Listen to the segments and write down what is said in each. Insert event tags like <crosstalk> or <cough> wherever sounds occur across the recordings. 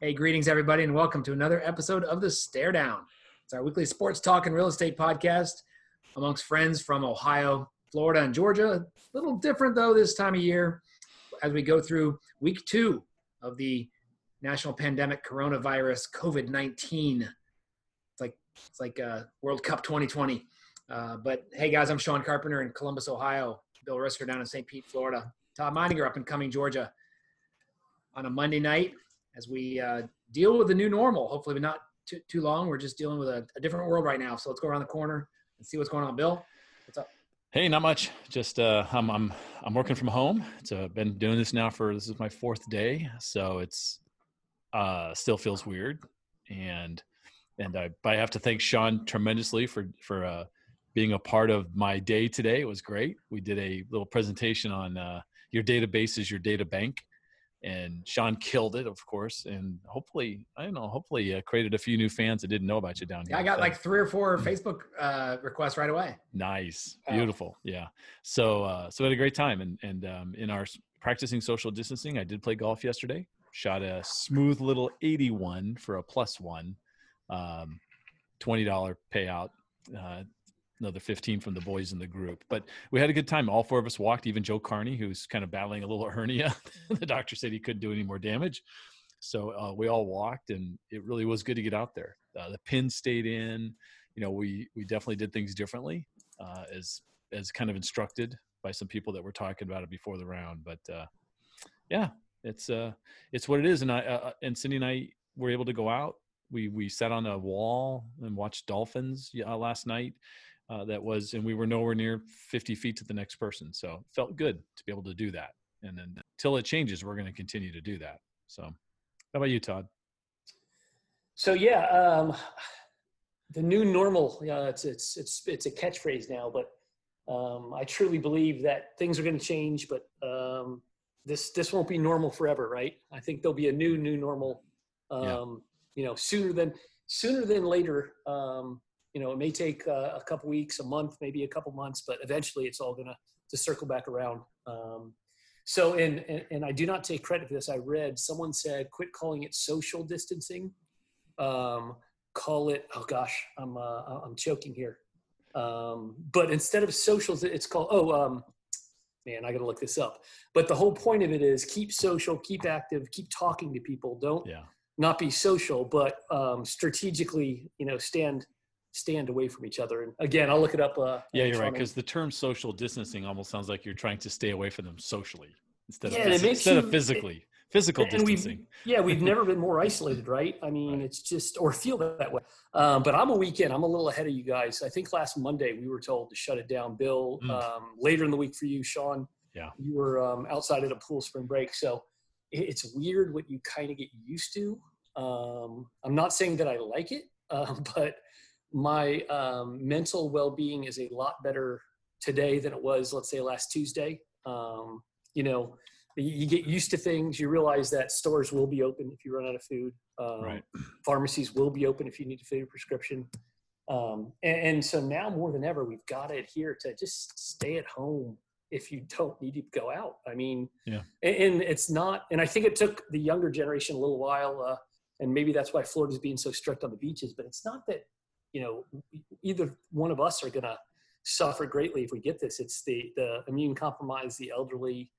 Hey, greetings, everybody, and welcome to another episode of The Stare Down. It's our weekly sports talk and real estate podcast amongst friends from Ohio, Florida, and Georgia. A little different, though, this time of year as we go through week two of the national pandemic coronavirus COVID 19. It's like, it's like uh, World Cup 2020. Uh, but hey, guys, I'm Sean Carpenter in Columbus, Ohio. Bill Risker down in St. Pete, Florida. Todd Meininger up in Cumming, Georgia. On a Monday night, as we uh, deal with the new normal. Hopefully, not too, too long. We're just dealing with a, a, different world right now. So let's go around the corner and see what's going on. Bill, what's up? Hey, not much. Just uh, I'm I'm I'm working from home. It's uh, been doing this now for this is my fourth day, so it's uh, still feels weird, and and I I have to thank Sean tremendously for for uh, being a part of my day today. It was great. We did a little presentation on uh, your database is your data bank, and Sean killed it, of course, and hopefully, I don't know, hopefully uh, created a few new fans that didn't know about you down here. Yeah, I got like three or four Facebook uh, requests right away. Nice, beautiful, yeah. So, uh, so we had a great time, and and um, in our practicing social distancing, I did play golf yesterday. Shot a smooth little eighty-one for a plus one, um, twenty dollar payout. Uh, another 15 from the boys in the group. But we had a good time. All four of us walked, even Joe Carney, who's kind of battling a little <laughs> hernia. the doctor said he couldn't do any more damage. So uh, we all walked, and it really was good to get out there. Uh, the pin stayed in. You know, we we definitely did things differently, uh, as as kind of instructed by some people that were talking about it before the round. But uh, yeah, it's uh it's what it is. And I uh, and Cindy and I were able to go out. We we sat on a wall and watched dolphins last night uh, that was, and we were nowhere near 50 feet to the next person. So felt good to be able to do that. And then until it changes, we're going to continue to do that. So, how about you, Todd? So yeah, um, the new normal. Yeah, it's it's it's it's a catchphrase now, but um, I truly believe that things are going to change. But um, this this won't be normal forever, right? I think there'll be a new new normal. Yeah. Um, you know, sooner than sooner than later. Um, you know, it may take uh, a couple weeks, a month, maybe a couple months, but eventually it's all gonna to circle back around. Um, so, and, and, and I do not take credit for this. I read someone said, quit calling it social distancing. Um, call it, oh gosh, I'm, uh, I'm choking here. Um, but instead of social, it's called, oh, um, man, I got to look this up. But the whole point of it is keep social, keep active, keep talking to people. Don't yeah. not be social, but um, strategically, you know, stand stand away from each other. And again, I'll look it up. Uh, yeah, you're right. Because the term social distancing almost sounds like you're trying to stay away from them socially instead yeah, of instead you, of physically. It, physical distancing. yeah, we've never <laughs> been more isolated, right? I mean, right. it's just or feel that way. Um, but I'm a weekend. I'm a little ahead of you guys. I think last Monday we were told to shut it down. Bill, mm. um, later in the week for you, Sean. Yeah, you were um, outside at a pool spring break, so it's weird what you kind of get used to. Um, I'm not saying that I like it, uh, <laughs> but my um, mental well-being is a lot better today than it was let's say last tuesday. Um, you know you get used to things. You realize that stores will be open if you run out of food. Um, right. pharmacies will be open if you need to fill your prescription. Um, and, and, so now more than ever we've got to adhere to just stay at home if you don't need to go out. I mean yeah. and, and it's not and i think it took the younger generation a little while uh, and maybe that's why florida's being so strict on the beaches but it's not that you know, either one of us are going to suffer greatly if we get this. It's the the immune compromised, the elderly,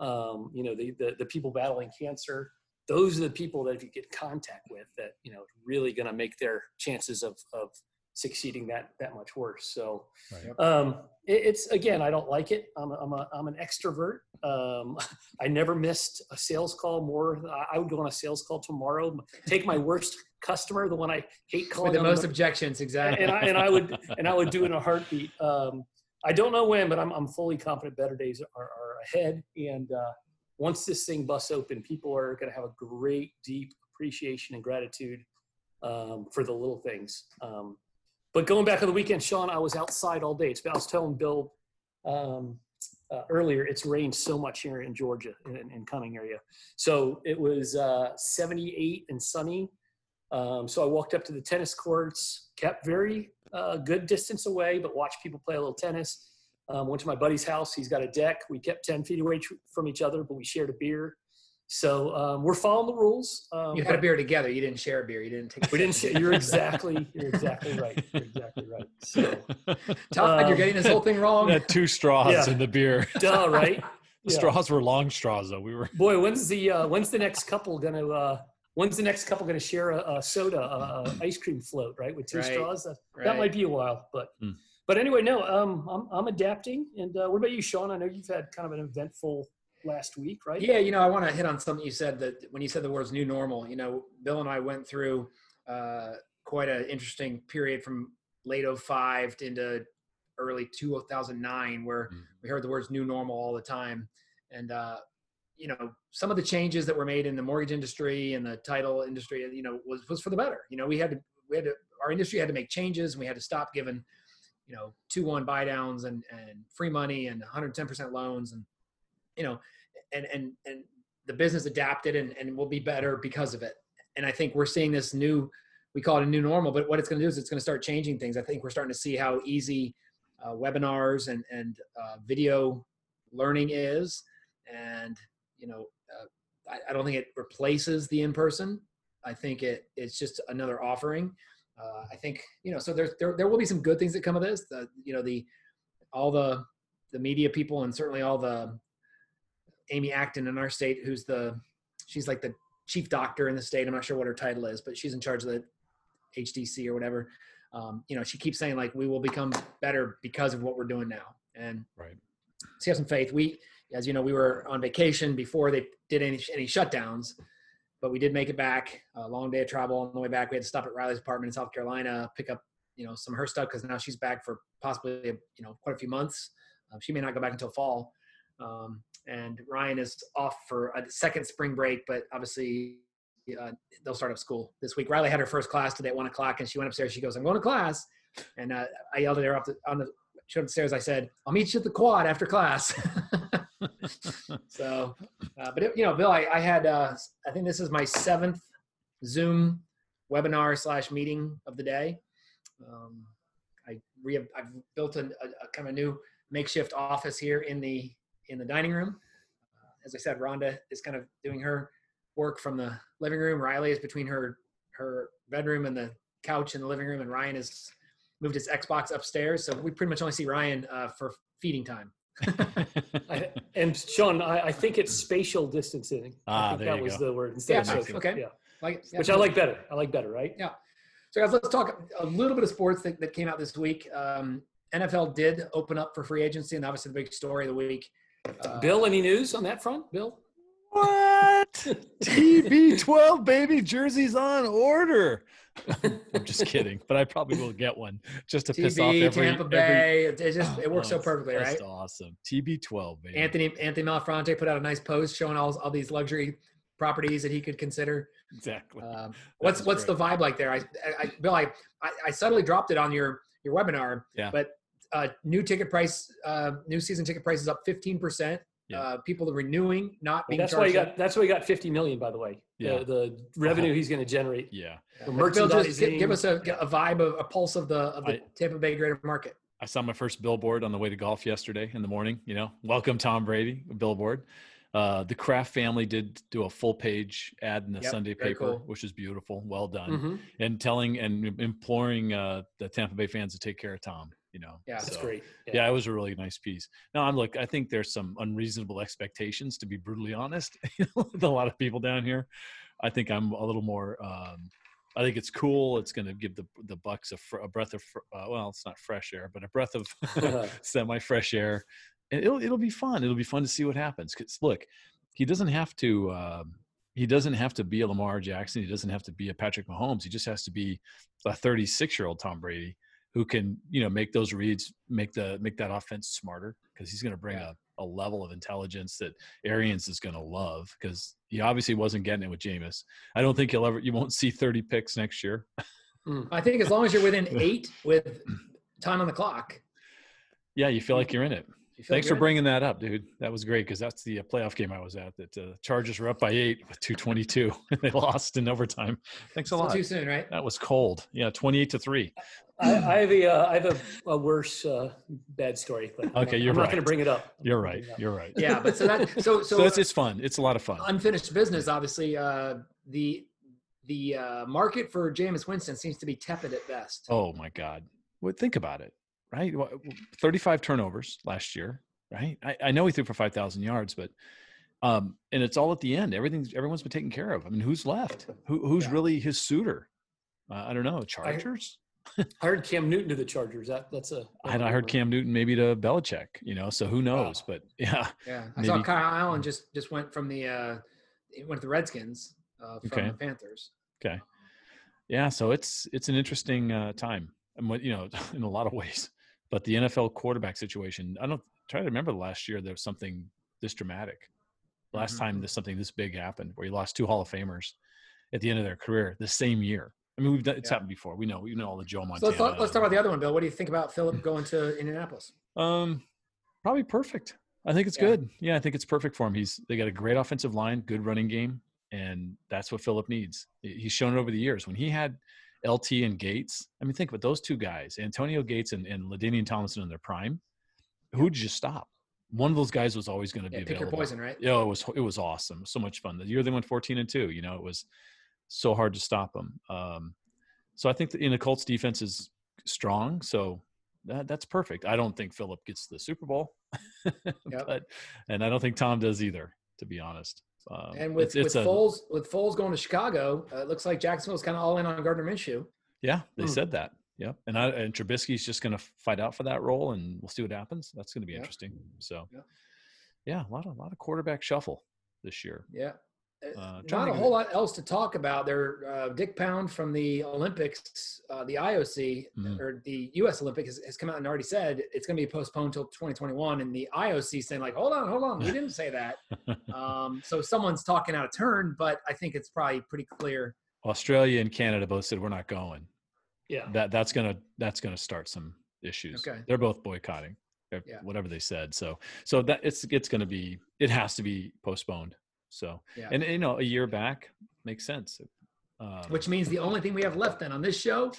um, you know, the, the the people battling cancer. Those are the people that if you get contact with, that you know, really going to make their chances of of succeeding that that much worse. So, right. um, it, it's again, I don't like it. I'm a, I'm, a, I'm an extrovert. Um, <laughs> I never missed a sales call more. I would go on a sales call tomorrow. Take my worst customer, the one I hate calling. With the most the, objections, exactly. And I, and I would <laughs> and I would do in a heartbeat. Um, I don't know when, but I'm I'm fully confident better days are, are ahead. And uh, once this thing busts open, people are going to have a great, deep appreciation and gratitude um, for the little things. Um, but going back on the weekend, Sean, I was outside all day. It's, I was telling Bill um, uh, earlier, it's rained so much here in Georgia, in, in area. So it was uh, 78 and sunny. Um, so I walked up to the tennis courts, kept very uh, good distance away, but watched people play a little tennis. Um, went to my buddy's house. He's got a deck. We kept 10 feet away from each other, but we shared a beer. So um, we're following the rules. Um, You had a beer together. You didn't share a beer. You didn't take. a we didn't. Share, you're exactly. You're exactly right. You're exactly right. So, <laughs> Todd, you're um, getting this whole thing wrong. had two straws Yeah. in the beer. <laughs> duh, right? <laughs> The Yeah. straws were long straws though. We were Boy, when's the uh, when's the next couple gonna uh, when's the next couple gonna share a, a soda, a, a ice cream float, right, with two Right, straws? That, that might be a while, but Hmm. but anyway, no. Um, I'm I'm adapting. And uh, what about you, Sean? I know you've had kind of an eventful last week, right? Yeah, you know, I want to hit on something you said that when you said the words new normal, you know, Bill and I went through uh, quite an interesting period from late 05 into early 2009 where Mm. we heard the words new normal all the time. And, uh, you know, some of the changes that were made in the mortgage industry and the title industry, you know, was, was for the better. You know, we had to, we had to, our industry had to make changes and we had to stop giving, you know, two one buy downs and, and free money and 110% loans and, you know, and and and the business adapted and, and will be better because of it. And I think we're seeing this new, we call it a new normal, but what it's going to do is it's going to start changing things. I think we're starting to see how easy uh, webinars and and uh, video learning is, and you know, uh, I, I don't think it replaces the in person. I think it it's just another offering. Uh, I think you know, so there's there there will be some good things that come of this. The you know the all the the media people and certainly all the Amy Acton in our state, who's the she's like the chief doctor in the state. I'm not sure what her title is, but she's in charge of the HDC or whatever. Um, you know, she keeps saying like we will become better because of what we're doing now. And right. so you have some faith. We, as you know, we were on vacation before they did any any shutdowns, but we did make it back. A long day of travel on the way back. We had to stop at Riley's apartment in South Carolina, pick up you know some of her stuff because now she's back for possibly you know quite a few months. Um, she may not go back until fall. Um, and Ryan is off for a second spring break, but obviously uh, they'll start up school this week. Riley had her first class today at one o'clock, and she went upstairs. She goes, "I'm going to class," and uh, I yelled at her up the, on the she went upstairs. I said, "I'll meet you at the quad after class." <laughs> so, uh, but it, you know, Bill, I, I had uh, I think this is my seventh Zoom webinar slash meeting of the day. Um, I re- I've built a, a, a kind of new makeshift office here in the in the dining room. Uh, as I said, Rhonda is kind of doing her work from the living room. Riley is between her her bedroom and the couch in the living room, and Ryan has moved his Xbox upstairs. So we pretty much only see Ryan uh, for feeding time. <laughs> I, and Sean, I, I think it's spatial distancing. Ah, I think there that you was go. the word instead Yeah, of social. Okay. Yeah. Like, yeah. Which I like better. I like better, right? Yeah. So guys, let's talk a little bit of sports that, that came out this week. Um, NFL did open up for free agency, and obviously the big story of the week. Uh, Bill, any news on that front? Bill? What? <laughs> TB12 baby jerseys on order. <laughs> I'm just kidding, but I probably will get one just to piss off TV, every Tampa Bay. It, it just it works Oh, so it's perfectly, right? Awesome. TB12 baby. Anthony Anthony Malfronte put out a nice post showing all all these luxury properties that he could consider. Exactly. Um, what's was what's the vibe like there? I, I, Bill, I, I I subtly dropped it on your your webinar. Yeah. But uh, new ticket price, uh, new season ticket price is up fifteen percent. Yeah. Uh, people are renewing, not Well, being that's why he charged. got that's why he got 50 million, by the way. Yeah. The, the revenue he's going to generate. yeah. The Bill, just give, give us a, a vibe of a pulse of the of the I- Tampa Bay greater market. I saw my first billboard on the way to golf yesterday in the morning. You know, welcome Tom Brady billboard. Uh, the Kraft family did do a full page ad in the Yep, Sunday paper, cool. which is beautiful. Well done. Mhm. And telling and imploring uh, the Tampa Bay fans to take care of Tom. You know, Yeah. That's So, great. Yeah. it was a really nice piece. Now I'm look. I think there's some unreasonable expectations, to be brutally honest, <laughs> with a lot of people down here. I think I'm a little more. Um, I think it's cool. It's going to give the the Bucs a, fr- a breath of fr- uh, well, it's not fresh air, but a breath of <laughs> <laughs> semi fresh air, and it'll it'll be fun. It'll be fun to see what happens cuz look, he doesn't have to. Um, he doesn't have to be a Lamar Jackson. He doesn't have to be a Patrick Mahomes. He just has to be a 36 year old Tom Brady who can you know make those reads, make the make that offense smarter because he's going to bring Yeah. a, a level of intelligence that Arians is going to love because he obviously wasn't getting it with Jameis. I don't think he'll ever. You won't see 30 picks next year. <laughs> I think as long as you're within <laughs> eight with time on the clock, Yeah, you feel like you're in it. Thanks for bringing that up, dude. That was great because that's the uh, playoff game I was at. That uh, Chargers were up by eight with 222. <laughs> and they lost in overtime. Thanks a Still lot. too soon, right? That was cold. Yeah, 28 to three. I, I have a uh, I have a, a worse uh, bad story, but I'm Okay, you're right. I'm not going to bring it up. You're right. gonna bring it up. You're right. Yeah, but so that so <laughs> so, So, it's, it's fun. It's a lot of fun. unfinished business. Obviously, uh, the the uh, market for Jameis Winston seems to be tepid at best. Oh my God. Well, think about it, right? 35 turnovers last year, right? I, I know he threw for 5,000 yards, but um, and it's all at the end. Everything's everyone's been taken care of. I mean, who's left? Who, who's Yeah. really his suitor? Uh, I don't know. Chargers. I heard Cam Newton to the Chargers. That that's a. I, I heard Cam Newton maybe to Belichick. You know, so who knows? But <laughs> yeah, Yeah, I saw Kyle Allen just just went from the uh, went to the Redskins uh, from Okay. the Panthers. okay, yeah. So it's it's an interesting uh, time, and what you know, <laughs> in a lot of ways. But the NFL quarterback situation, I don't try to remember the last year there was something this dramatic. Last Mhm. time this something this big happened, where you lost two Hall of Famers at the end of their career the same year. I mean, we've done it's Yeah. happened before. We know we know all the Joe So Montana. let's talk, let's talk about the other one, Bill. What do you think about Philip going to Indianapolis? Um, probably perfect. I think it's Yeah. good. Yeah, I think it's perfect for him. He's they got a great offensive line, good running game, and that's what Philip needs. He's shown it over the years. When he had LT and Gates, I mean, think about those two guys, Antonio Gates and, and LaDainian Tomlinson in their prime. Who did you stop? One of those guys was always going to Yeah, be pick your poison, right? Yeah, it was it was awesome. So much fun. The year they went 14 and 2, you know, it was so hard to stop them. Um, so I think the, in the Colts defense is strong. So that, that's perfect. I don't think Philip gets the Super Bowl, <laughs> but and I don't think Tom does either, to be honest. Um, And with it's, it's with a, Foles with Foles going to Chicago, uh, it looks like Jacksonville's kind of all in on Gardner Minshew. yeah, they Hmm. said that. Yep. And I, and Trubisky's just going to fight out for that role, and we'll see what happens. That's going to be Yeah. interesting. So, Yeah. yeah, a lot of a lot of quarterback shuffle this year. Yeah. Uh, trying Not to a whole lot else to talk about. There, uh, Dick Pound from the Olympics, uh, the IOC Mhm. or the U.S. Olympic has, has come out and already said it's going to be postponed until 2021. And the IOC saying like, hold on, hold on, we didn't say that. <laughs> um, so someone's talking out of turn, but I think it's probably pretty clear. Australia and Canada both said we're not going. Yeah. That that's gonna that's gonna start some issues. Okay. They're both boycotting. They're- Yeah. Whatever they said. So so that it's it's gonna be it has to be postponed. So Yeah. and you know a year back makes sense. Um, Which means the only thing we have left then on this show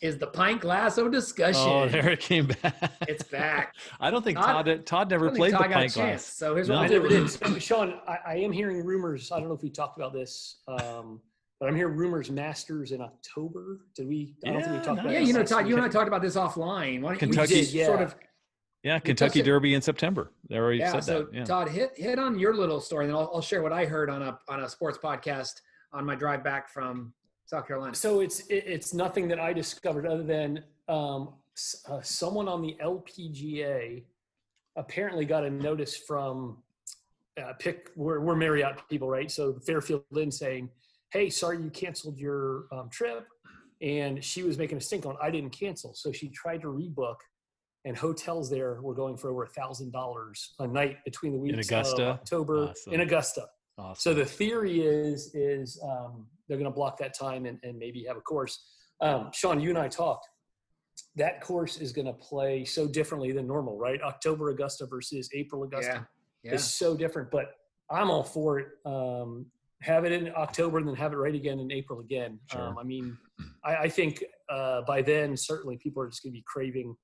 is the pint glass of <laughs> discussion. oh there it came back. It's back. <laughs> I don't think Todd- Todd Todd never played the Todd got a pint chance. glass. So here's No. what I we'll never do. did. Sean, I, I am hearing rumors. I don't know if we talked about this, um, but I'm hearing rumors Masters in October. Did we? I don't think we Yeah, talked about Yeah, you know, Todd, you and I talked about this offline. Why don't you Kentucky- just Yeah. sort of Yeah, Kentucky it. Derby in September. They already yeah. said So that. Yeah. Todd, hit hit on your little story, and I'll, I'll share what I heard on a on a sports podcast on my drive back from South Carolina. So it's it, it's nothing that I discovered other than um, uh, someone on the LPGA apparently got a notice from uh, pick we're, we're Marriott people, right? So Fairfield Inn saying, "Hey, sorry you canceled your um, trip," and she was making a stink on. I didn't cancel, so she tried to rebook. And hotels there were going for over a thousand dollars a night between the weeks Augusta? of October Awesome. in Augusta. Awesome. So the theory is is um, they're going to block that time and, and maybe have a course. Um, Sean, you and I talked. That course is going to play so differently than normal, right? October Augusta versus April Augusta yeah, yeah. is so different. But I'm all for it. Um, have it in October and then have it right again in April again. Sure. Um, I mean, I, I think uh, by then certainly people are just going to be craving,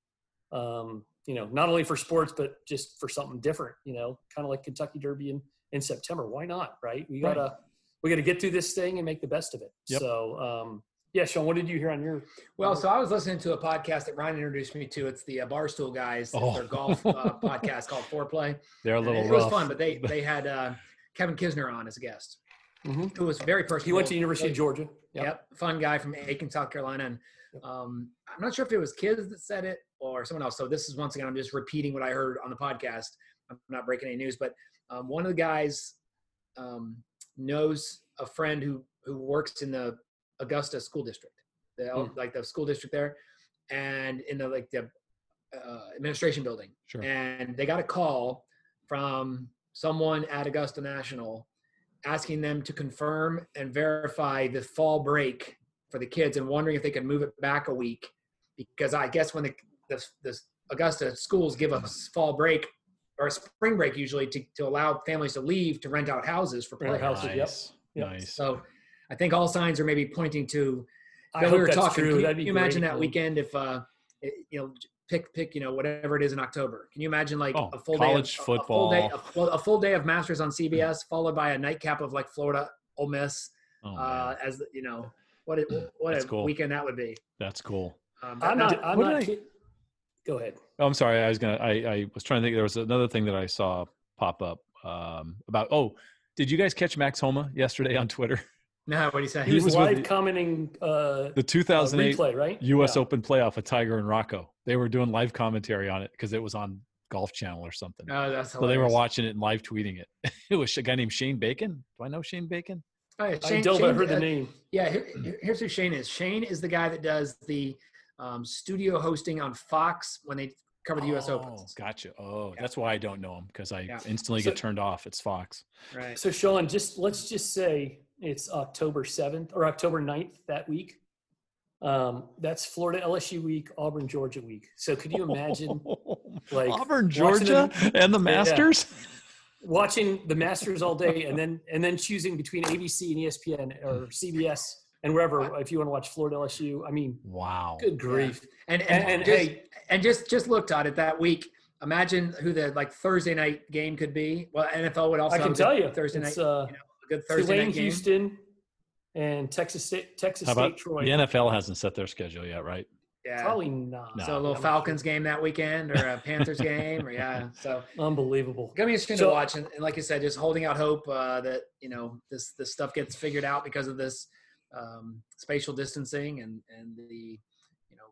um, you know, not only for sports but just for something different. You know, kind of like Kentucky Derby in, in September. Why not? Right? We gotta we gotta get through this thing and make the best of it. Yep. So um, yeah, Sean, what did you hear on your? Well, so I was listening to a podcast that Ryan introduced me to. It's the uh, Barstool guys. Oh. their golf uh, <laughs> podcast called Fore Play. They're a And little it rough. was fun, but they <laughs> they had uh, Kevin Kisner on as a guest, Mhm. who was very personal. He went to University of Georgia. Yep. fun guy from Aiken, South Carolina. And um, I'm not sure if it was kids that said it or someone else. So this is once again, I'm just repeating what I heard on the podcast. I'm not breaking any news, but um, one of the guys um, knows a friend who who works in the Augusta school district, the Hmm. like the school district there, and in the like the uh, administration building Sure. and they got a call from someone at Augusta National asking them to confirm and verify the fall break for the kids and wondering if they could move it back a week because I guess when the the, the Augusta schools give us fall break or spring break usually to, to allow families to leave to rent out houses for Rent play. houses, yep. Nice. Yep. Nice. So I think all signs are maybe pointing to. I hope we were that's talking. true. Can you, That'd be can you imagine great. that weekend if uh, it, you know, pick pick you know whatever it is in October? Can you imagine like Oh, a full college day of, a full day, football. a, full- a full day of Masters on CBS, followed by a nightcap of like Florida Ole Miss Oh, uh, as you know what a, <clears throat> what That's a cool. weekend that would be. That's cool. Um, I'm that- not. I'm not. I- Go ahead. Oh, I'm sorry. I was gonna. I, I was trying to think. There was another thing that I saw pop up um, about. Oh, did you guys catch Max Homa yesterday on Twitter? <laughs> no, what do you say? He was, was live the- commenting uh, The 2008 replay, right? U.S. Yeah. Open playoff of Tiger and Rocco. They were doing live commentary on it because it was on Golf Channel or something. Oh, that's so they were watching it and live tweeting it. <laughs> It was a guy named Shane Bacon. Do I know Shane Bacon? Oh, yeah, I Shane- don't. I Shane- heard the uh, name. Yeah, here, here- here's who Shane is. Shane is the guy that does the um, studio hosting on Fox when they cover the U.S. Oh, Opens. Gotcha. Oh, Yeah. that's why I don't know him because I Yeah. instantly So- get turned off. It's Fox. Right. So Sean, just let's just say it's October 7th or October 9th that week. Um, that's Florida LSU week, Auburn Georgia week. So could you imagine <laughs> like, Auburn, watching Georgia, and the Yeah. <laughs> Masters? watching the Masters all day and then and then choosing between ABC and ESPN or CBS and wherever if you want to watch Florida LSU? I mean, Wow. good grief. And and, And, and just, hey, and just just looked at it that week. Imagine who the like Thursday night game could be. Well, NFL would also. I can tell you, Thursday it's night. uh, you know, a good Thursday Tulane, night game. Houston, and Texas State, Texas How State, Troy. the NFL hasn't set their schedule yet, right? Yeah. Probably not. No. So a little I'm not Falcons game that weekend, or a Panthers game, or yeah. <laughs> So. Unbelievable. gonna be interesting So- to watch, and, and like you said, just holding out hope uh, that you know this this stuff gets figured out because of this um, spatial distancing and and the you know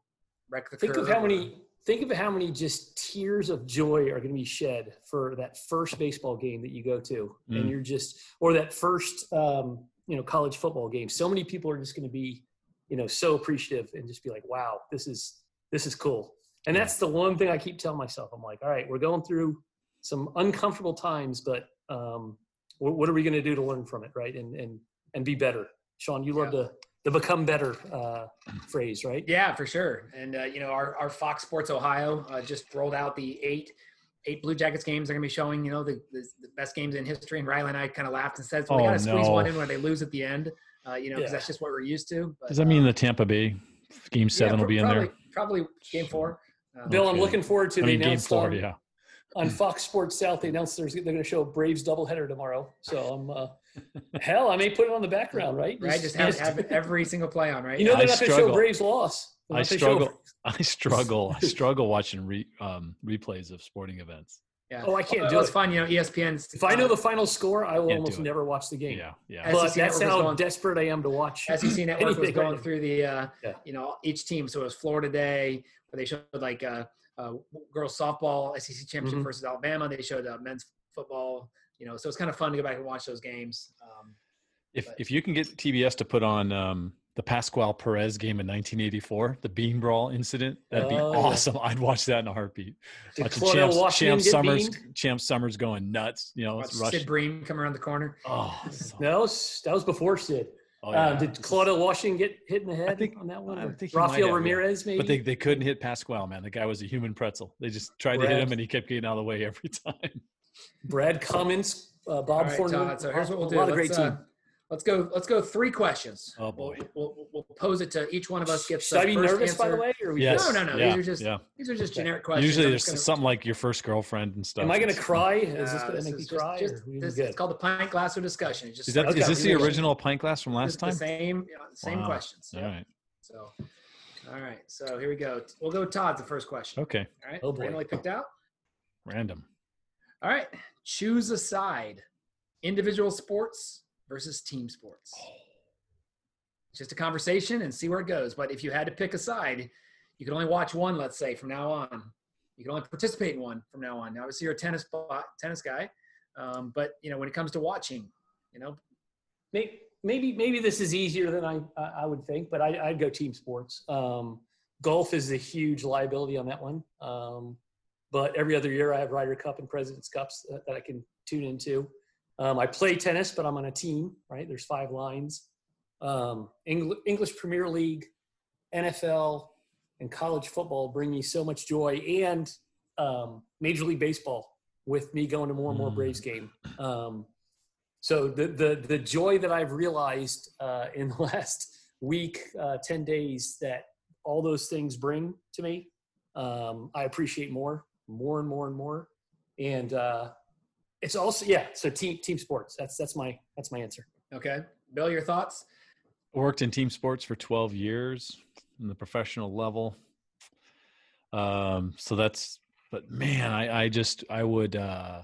wreck the Think curve of how or- many. Think of how many just tears of joy are going to be shed for that first baseball game that you go to, Mm. and you're just, or that first, um, you know, college football game. So many people are just going to be, you know, so appreciative and just be like, "Wow, this is this is cool." And that's the one thing I keep telling myself. I'm like, "All right, we're going through some uncomfortable times, but um, what, what are we going to do to learn from it, right? And and and be better." Sean, you love Yeah. the the become better uh, phrase, right? Yeah, for sure. And uh, you know, our, our Fox Sports Ohio uh, just rolled out the eight eight Blue Jackets games. They're gonna be showing you know the, the, the best games in history. And Riley and I kind of laughed and said, "Well, we Oh, got to squeeze no. one in where they lose at the end." Uh, you know, because Yeah. that's just what we're used to. But, Does that mean uh, the Tampa Bay game seven yeah, will be in probably, there? Probably game four. Uh, Bill, I'm Okay. looking forward to I the mean, game four, on, yeah. on Fox Sports South. They announced there's, they're going to show Braves doubleheader tomorrow. So I'm, uh, <laughs> hell, I may put it on the background, right? right, just have, have every single play on, right? you know they're I not going to show. Braves loss. I not show- struggle. <laughs> I struggle. I <laughs> struggle watching re, um, replays of sporting events. Yeah. Oh, I can't Well, do it's it. fun, you know. ESPN's. If I know the final score, I will Can't almost do it. never watch the game. Yeah, yeah. But SEC that's Network was how going- desperate I am to watch. SEC Network was anything going right through the, uh, Yeah. you know, each team. So it was Florida Day, where they showed like uh, uh, girls softball SEC championship Mhm. versus Alabama. They showed uh, men's football. You know, so it's kind of fun to go back and watch those games. Um, If but- if you can get TBS to put on um, the Pascual Perez game in 1984, the bean brawl incident, that'd be Oh, yeah. awesome. I'd watch that in a heartbeat. Did Watching Claudell Champs, Washington Champ Summers, beamed? Champ Summers going nuts. You know, watch it's rush. Sid Bream come around the corner. Oh, so- That was, that was before Sid. oh, uh, yeah. did This is- Claudell Washington get hit in the head think- on that one? I think Rafael have, yeah. Ramirez, maybe? But they, they couldn't hit Pascual, man. The guy was a human pretzel. They just tried to hit him, and he kept getting out of the way every <laughs> time. Brad Cummins, uh, Bob All right, Thornton. So here's what we'll a do. lot of Let's, great uh, team. Let's go. Let's go. Three questions. Oh, boy. We'll, we'll, we'll pose it to each one of us. Gets Should the I be first nervous, by the way? Or we Yes. No, no, no. Yeah, These are just yeah. these are just Okay. generic questions. Usually I'm there's gonna- something like your first girlfriend and stuff. Am I going to It's- cry? Is this Uh, going to make me just- cry? just- this- it's called the pint glass of discussion. It's just Is that is Okay. this the original pint glass from last It's the time? same, yeah, same Wow. questions. All yeah. right. So, all right. So here we go. We'll go. Todd's the first question. Okay. All right. Oh, boy. Randomly picked out. Random. All right. Choose a side. Individual sports versus team sports. It's just a conversation and see where it goes. But if you had to pick a side, you could only watch one. Let's say from now on, you can only participate in one from now on. Now, obviously, you're a tennis tennis guy, um, but you know when it comes to watching, you know, May- maybe maybe this is easier than I I would think, but I, I'd go team sports. Um, golf is a huge liability on that one. Um, but every other year I have Ryder Cup and Presidents Cups that, that I can tune into. Um, I play tennis, but I'm on a team. Right? There's five lines. Um, Engl- English Premier League, NFL, and college football bring me so much joy, and um, Major League Baseball with me going to more and more Mm. Braves game. Um, so the the the joy that I've realized uh, in <laughs> the last week, uh, ten days, that all those things bring to me, um, I appreciate more, more and more and more, and uh, it's also yeah. So team team sports. That's that's my that's my answer. Okay, Bill, your thoughts? worked in team sports for 12 years in the professional level um so that's but man i i just i would uh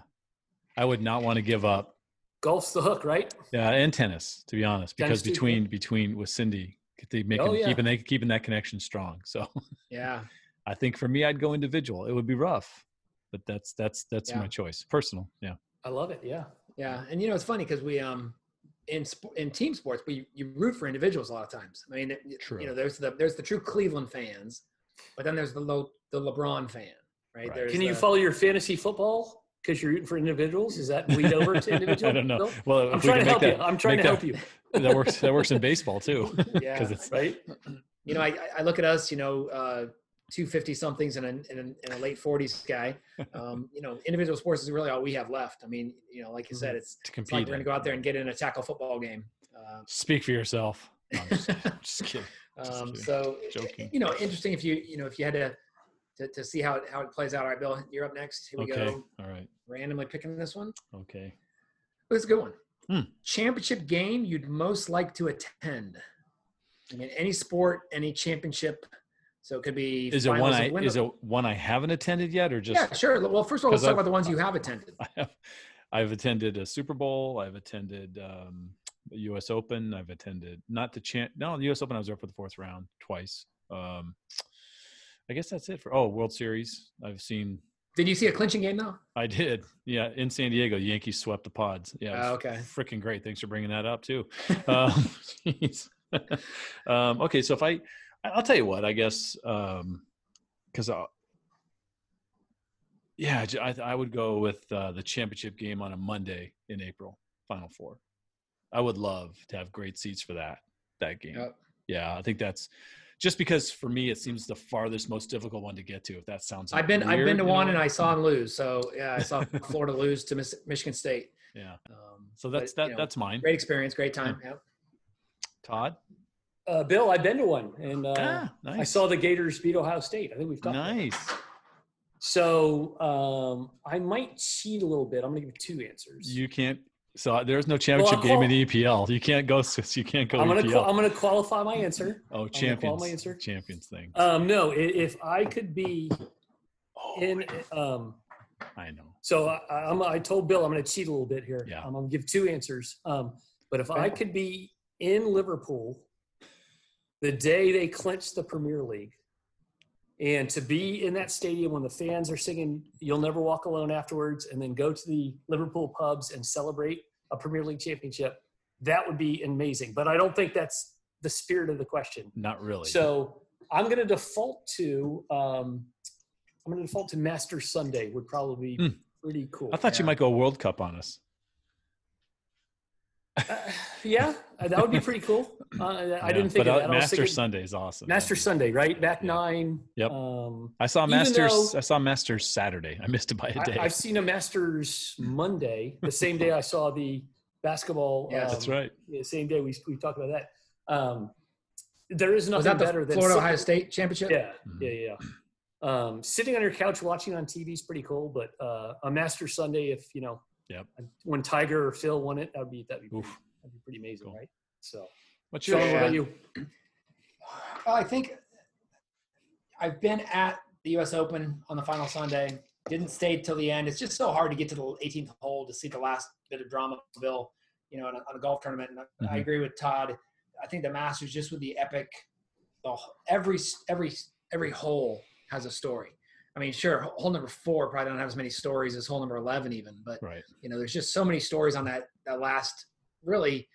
i would not want to give up Golf's the hook, right? yeah and tennis to be honest because Tennis too, between between with cindy they making Oh, yeah. keeping they keeping that connection strong so Yeah, <laughs> i think for me i'd go individual it would be rough but that's that's that's Yeah. my choice personal yeah I love it. Yeah. yeah, and you know it's funny because we um in sp- in team sports we you root for individuals a lot of times. I mean, it- you know, there's the there's the true Cleveland fans, but then there's the low, the LeBron fan, right? Right. There's Can you the- follow your fantasy football because you're rooting for individuals? Is that bleed over to individual? <laughs> i don't know Bill? well I'm if we trying to help make you. that- I'm trying to make help that- you. <laughs> that works that works in baseball too <laughs> Yeah. because it's Right? <clears throat> you know, I, I look at us, you know, uh, 250 somethings and a, and, a, and a late 40s guy. <laughs> Um, you know, individual sports is really all we have left. I mean, you know, like you said, it's, to it's like we're gonna go out there and get in a tackle football game. Uh, Speak for yourself. No, just, <laughs> just kidding. Just um, kidding. so, Joking. you know, interesting if you, you know, if you had to, to, to see how it, how it plays out. All right, Bill, you're up next. Here we Okay. go. All right. Randomly picking this one. Okay. It's a good one. Hmm. Championship game you'd most like to attend. I mean, any sport, any championship. So it could be. Is it one I is it one I haven't attended yet, or just Yeah, sure. Well, first of all, let's talk about the ones you have <laughs> attended. I have, I've attended a Super Bowl. I've attended um, the U.S. Open. I've attended not the champ. No, the U.S. Open. I was there for the fourth round twice. Um, I guess that's it for. Oh, World Series. I've seen. Did you see a clinching game though? I did. Yeah, in San Diego, the Yankees swept the Pods. Yeah. Oh, okay. Freaking great. Thanks for bringing that up too. <laughs> um, <laughs> jeez. um, okay, so if I, I'll tell you what. I guess because I, yeah, I would go with uh, the championship game on a Monday in April, Final Four. I would love to have great seats for that that game. Yep. Yeah, I think that's just because for me it seems the farthest, most difficult one to get to. If that sounds, I've been I've been to one and I saw him lose. So yeah, I saw <laughs> Florida lose to Michigan State. yeah. Um, So but, that's that. you know, that's mine. great experience, great time. Yep. Todd. Uh, Bill, I've been to one, and uh, ah, nice. I saw the Gators beat Ohio State. I think we've talked. Nice. So um, I might cheat a little bit. I'm going to give two answers. You can't. So there's no championship I'll game in the EPL. You can't go. Sis. You can't go I'm going to. I'm going to qualify my answer. oh, champions. my answer. Champions thing. Um, no, if I could be oh, in, um, I know. so I, I'm, I told Bill I'm going to cheat a little bit here. Yeah. I'm going to give two answers. Um, but if I could be in Liverpool the day they clinched the Premier League, and to be in that stadium when the fans are singing "You'll Never Walk Alone" afterwards, and then go to the Liverpool pubs and celebrate a Premier League championship, that would be amazing. But I don't think that's the spirit of the question. Not really. So I'm going to default to um, I'm going to default to Master Sunday. Would probably be Hmm. pretty cool. I thought you might go World Cup on us. Uh, yeah, that would be pretty cool. Uh, I <laughs> didn't think but, of uh, that. I was Master thinking Sunday is awesome. Master Yeah. Sunday, right? Back Yeah. nine. Yep. Um, I saw Masters. though- I saw Masters Saturday. I missed it by a day. I, I've seen a Masters Monday, the same day I <laughs> saw the basketball. Yes. um, That's right. The same day we we talked about that. Um, there is Was nothing that the better than Florida Ohio State championship? Yeah, Mhm. yeah, yeah. Um, sitting on your couch watching on TV is pretty cool, but uh, a Master Sunday, if you know, Yep. when Tiger or Phil won it, that'd be that'd be pretty, Oof. That'd be pretty amazing, Cool. right? So, What's Sean, your? what Yeah. about you? Well, I think I've been at the U.S. Open on the final Sunday. Didn't stay till the end. It's just so hard to get to the 18th hole to see the last bit of drama, Bill. You know, on a, on a golf tournament. And I- I mm-hmm. agree with Todd. I think the Masters, just with the epic, the, every every every hole has a story. I mean, sure, hole number four probably don't have as many stories as hole number 11, even. But Right. you know, there's just so many stories on that that last really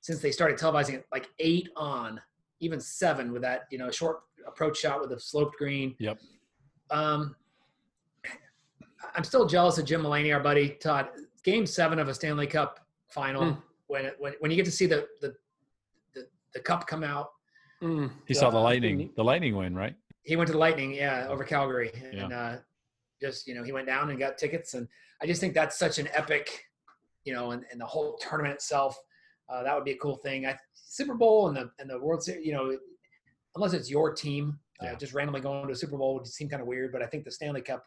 since they started televising it, like eight on, even seven with that, you know, short approach shot with a sloped green. Yep. Um, I'm still jealous of Jim Mulaney, our buddy Todd. Game seven of a Stanley Cup final, Hmm. when it, when when you get to see the the the, the cup come out. Mm, He saw the uh, lightning. The lightning win, right? he went to the Lightning, yeah, over Calgary, and uh, just you know he went down and got tickets, and I just think that's such an epic, you know, and, and the whole tournament itself. Uh, that would be a cool thing. I, Super Bowl and the and the World Series, you know, unless it's your team, uh, just randomly going to a Super Bowl would seem kind of weird. But I think the Stanley Cup,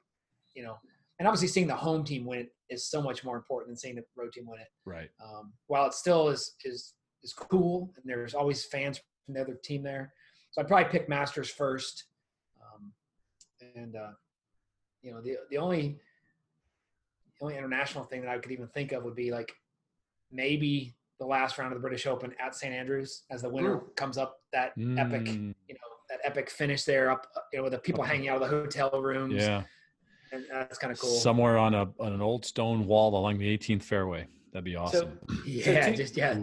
you know, and obviously seeing the home team win it is so much more important than seeing the road team win it. Right. Um, while it still is is is cool, and there's always fans from the other team there, so I'd probably pick Masters first. Um, and uh, you know, the the only the only international thing that I could even think of would be like maybe the last round of the British Open at St Andrews as the winner comes up that epic, Mm, you know, that epic finish there up, you know, with the people hanging out of the hotel rooms. Yeah. and that's kind of cool. Somewhere on a on an old stone wall along the 18th fairway. That'd be awesome. yeah, two- <laughs> just yeah.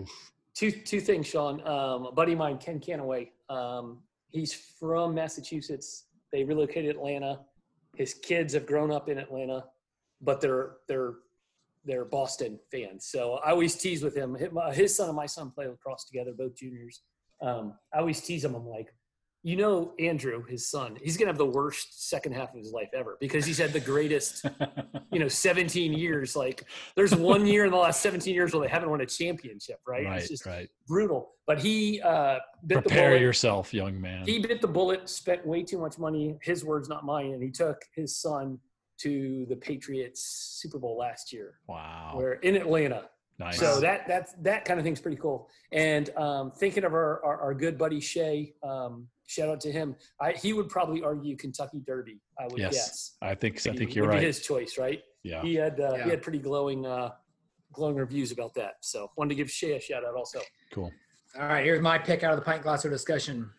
two two things, Sean. Um, a buddy of mine, Ken Canaway. Um, he's from Massachusetts. They relocated to Atlanta. His kids have grown up in Atlanta, but they're they're they're Boston fans. So I always tease with him. His- son and my son play lacrosse together, both juniors. Um, I always tease him. I'm like, you know, Andrew, his son, he's gonna have the worst second half of his life ever because he's had the greatest <laughs> you know 17 years like there's one year in the last 17 years where they haven't won a championship right, right. it's just right. brutal but he uh bit the Prepare bullet yourself, young man. he bit the bullet spent way too much money his words not mine and he took his son to the patriots super bowl last year wow. where in atlanta nice. so that that's that kind of thing's pretty cool and um thinking of our our, our good buddy shay um shout out to him I, he would probably argue kentucky derby i would Yes, guess I think so. I think you're would be right. his choice right Yeah. he had uh, Yeah. he had pretty glowing uh, glowing reviews about that. So wanted to give Shay a shout out also. Cool. All right, here's my pick out of the pint glass of discussion.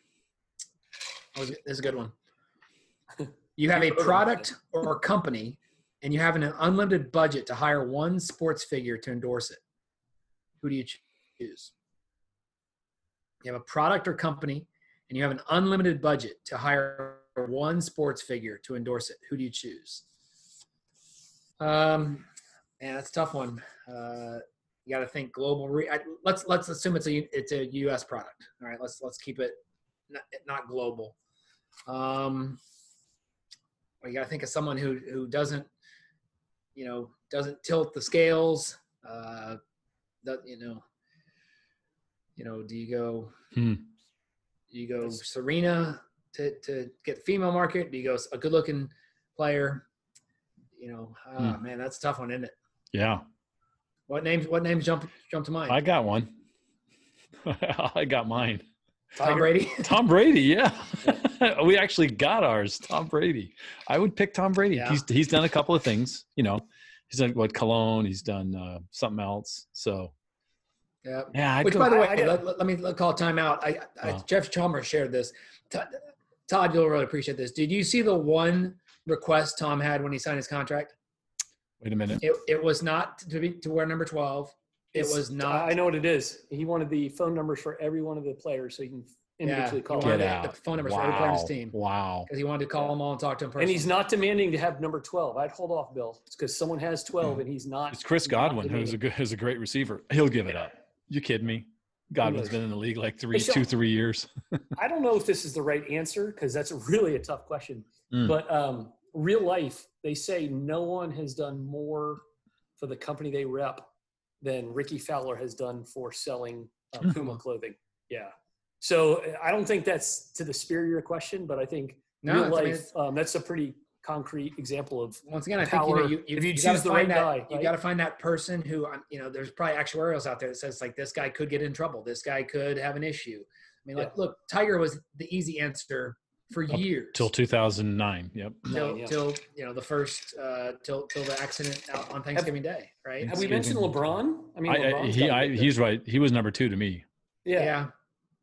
This is a good one. You have a product or company, and you have an unlimited budget to hire one sports figure to endorse it. Who do you choose? You have a product or company, and you have an unlimited budget to hire one sports figure to endorse it. Who do you choose? Um, yeah, that's a tough one. Uh, you got to think global. Re- I, let's let's assume it's a it's a U.S. product. All right, let's let's keep it not, not global. Um, well, you got to think of someone who who doesn't, you know, doesn't tilt the scales. Uh, that you know, you know, do you go? Hmm. Do you go Serena to to get the female market? Do you go a good looking player? You know, ah, Hmm. man, that's a tough one, isn't it? Yeah. What names? What names jump jump to mind? I got one. <laughs> I got mine. Tom Brady. Tom Brady, yeah. <laughs> <laughs> we actually got ours. Tom Brady. I would pick Tom Brady. Yeah. He's he's done a couple of things. You know, he's done what Cologne. He's done uh, something else. So yeah. yeah, I'd Which, go- by the way, I- I let, let- let me let call time out. I, I, Oh. Jeff Chalmers shared this. Todd, Todd, you'll really appreciate this. Did you see the one request Tom had when he signed his contract? wait a minute. It, it was not to be to wear number twelve. It It's- was not. I know what it is. He wanted the phone numbers for every one of the players so he can Yeah, individually he call wanted Get them. the- out. the phone numbers for every player on his Wow. team. Wow. because he wanted to call them all and talk to them personally. And he's not demanding to have number 12. I'd hold off, Bill. It's because someone has 12 and he's not. It's Chris Godwin, who's a demanding. good, who's a great receiver. He'll give it up. You kidding me? Godwin's been in the league like three, Hey, Sean. two, three years. <laughs> I don't know if this is the right answer because that's really a tough question. Mm. But um, real life, they say no one has done more for the company they rep than Rickie Fowler has done for selling uh, Hmm. Puma clothing. Yeah. So I don't think that's to the spirit of your question, but I think No, real it's- I mean, life, um, that's a pretty concrete example of Once again, I think you know you, you, If you you gotta choose the find right that, guy, you right? got to find that person who um, you know. There's probably actuarials out there that says like this guy could get in trouble. This guy could have an issue. I mean, like, look, Tiger was the easy answer for Up years Till 2009. Yep. till, yeah. till you know the first uh, till till the accident out on Thanksgiving Day, right? Have we mentioned LeBron? I mean, I, I, he, got a I, bit he's right. He was number two to me. Yeah. yeah.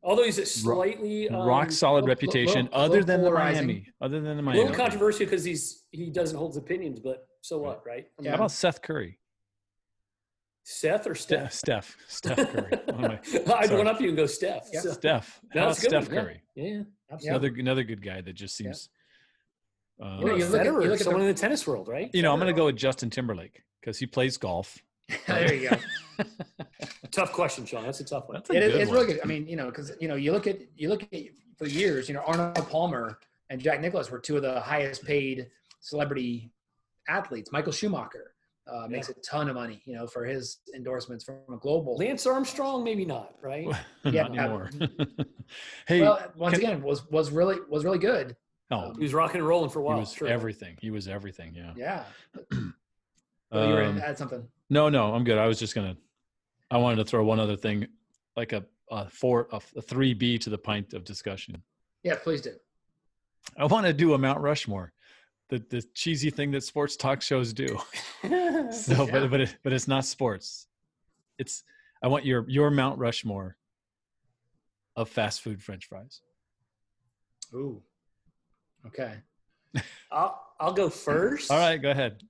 Although he's a slightly um, Rock solid little- reputation, little- other little than the. Miami. Other than the Miami. a little controversial because he's he doesn't hold his opinions, but so what, right? I mean, How about Seth Curry? Seth or Ste- Steph? Steph. Steph Curry. <laughs> One <laughs> I'd sorry. one up you and go Steph. Yeah. So- Steph. No, How about good Steph one. Curry? Yeah, Yeah. absolutely. Another another good guy that just seems. Uh, You know, you Or look at- you look at the- someone in the tennis world, right? you know, I'm going to go with Justin Timberlake because he plays golf. <laughs> there you go. Tough question, Sean. That's a tough one. That's a It is, good it's one. really good. I mean, you know, because you know, you look at you look at for years, you know, Arnold Palmer and Jack Nicklaus were two of the highest paid celebrity athletes. Michael Schumacher uh, makes a ton of money, you know, for his endorsements from a global. Lance Armstrong, maybe not, right? <laughs> Yeah, Not anymore. <laughs> hey, well, once can- again, was was really was really good. oh, He was rocking and rolling for a while. he while. was sure. everything. He was everything. Yeah. Yeah. <clears throat> Well, you were Um, going to add something. No, no, I'm good. I was just gonna. I wanted to throw one other thing, like a, a four, a, a three B to the pint of discussion. Yeah, please do. I want to do a Mount Rushmore, the the cheesy thing that sports talk shows do. <laughs> So, Yeah. but but it, but it's not sports. It's I want your your Mount Rushmore of fast food French fries. Ooh. Okay. <laughs> I'll I'll go first. All right, go ahead.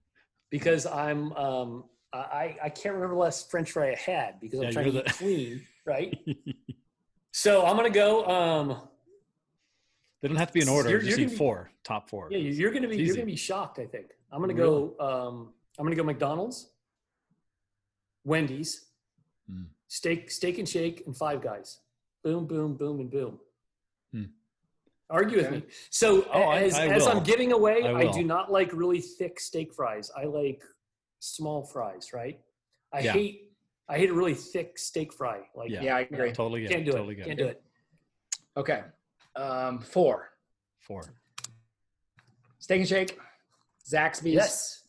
because I'm um I I can't remember the last French fry I had because I'm Yeah, trying to you're the- clean, right? <laughs> So I'm gonna go. Um, they don't have to be in order. You're- you're eat gonna be- four, top four. yeah, you- you're gonna be you're gonna be shocked. I think I'm gonna go. Um, I'm gonna go McDonald's, Wendy's, Hmm. steak steak and shake, and Five Guys. Boom, boom, boom, and boom. Hmm. Argue with Okay. me. So Oh, as, I as I'm giving away, I I, do not like really thick steak fries. I like small fries. Right. I Yeah. hate I hate a really thick steak fry. Like Yeah. Yeah, I agree. Totally get can't it. do totally it. get Can't do it. Okay. Um, four. Four. Steak and Shake, Zaxby's, Yes.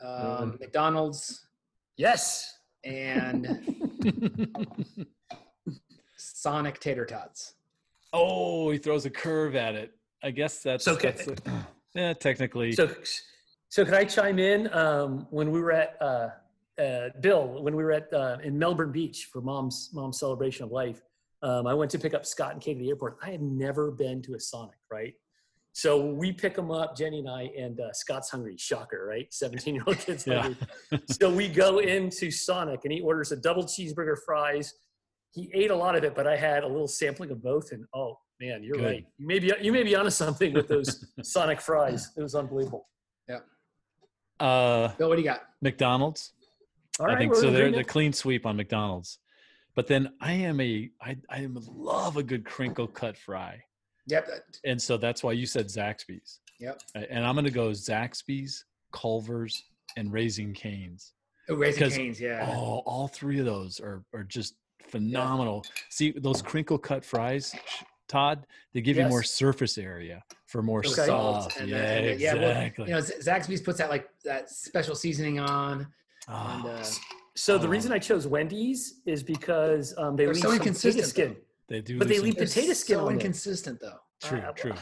um, McDonald's, Yes. and <laughs> Sonic Tater Tots. oh, he throws a curve at it. I guess that's So ca- that's a- yeah, technically. So, so could I chime in? Um, when we were at uh, uh, Bill, when we were at uh, in Melbourne Beach for mom's mom's celebration of life, um, I went to pick up Scott and Kate at the airport. I had never been to a Sonic, right? So we pick them up, Jenny and I, and uh, Scott's hungry. Shocker, right? Seventeen-year-old <laughs> kid's Yeah. hungry. so we go into Sonic, and he orders a double cheeseburger, fries. He ate a lot of it, but I had a little sampling of both, and oh man, you're Good. right. You may be you may be onto something with those <laughs> Sonic fries. It was unbelievable. Uh, Bill, what do you got? McDonald's. All I right, think so. They're the clean sweep on McDonald's. But then I am a I I love a good crinkle cut fry, Yep. and so that's why you said Zaxby's. Yep. And I'm gonna go Zaxby's, Culver's, and Raising Canes. Oh, Raising Because- Canes, yeah. Oh, all three of those are are just phenomenal. See those crinkle cut fries, Todd. They give you more surface area for more Okay. sauce. and yeah, then- and then- yeah, well, exactly. You know, Zaxby's puts that like that special seasoning on. Oh, and, uh, So the Oh. reason I chose Wendy's is because um, they They're leave so potato inconsistent, skin. they do. but they some- leave They're potato skin so on there. inconsistent though. True, Uh, true.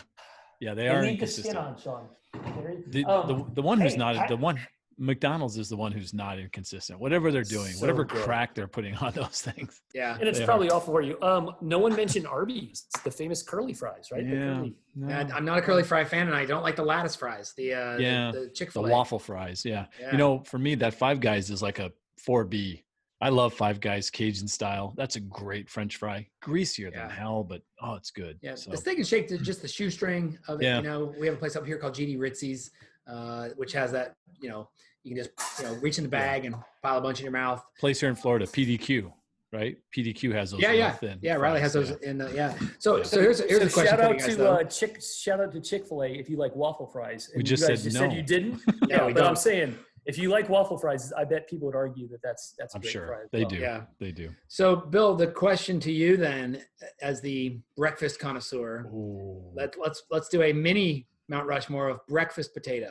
Yeah, they They are leave the skin inconsistent. on, Sean. The, Um, the the one who's hey, not I- the one McDonald's is the one who's not inconsistent. Whatever they're doing, So whatever good. crack they're putting on those <laughs> things. Yeah. and it's they are. probably awful for you. Um, no one mentioned Arby's, the famous curly fries, right? Yeah, curly- no. And I'm not a curly fry fan, and I don't like the lattice fries. The uh, Yeah, the, the Chick Fil A, waffle fries. Yeah. Yeah. you know, for me, that Five Guys is like a four B. I love Five Guys Cajun style. That's a great French fry. Greasier Yeah. than hell, but oh, it's good. Yeah, So, the steak and shake, is just the shoestring of it. Yeah. You know, we have a place up here called GD Ritzy's, uh, which has that. You know, you can just you know reach in the bag and pile a bunch in your mouth. place here in Florida, PDQ, right? PDQ has those. yeah, real yeah, thin yeah. Riley has those yeah. in the yeah. So Yeah. so here's here's a question shout for you out guys to uh, Chick. Shout out to Chick Fil A if you like waffle fries. We just you guys said just said you didn't. <laughs> Yeah, yeah, we but I'm saying if you like waffle fries, I bet people would argue that that's that's a I'm great sure fry as they well. do. Yeah. They do. So Bill, the question to you then, as the breakfast connoisseur, Ooh. let let's let's do a mini Mount Rushmore of breakfast potato.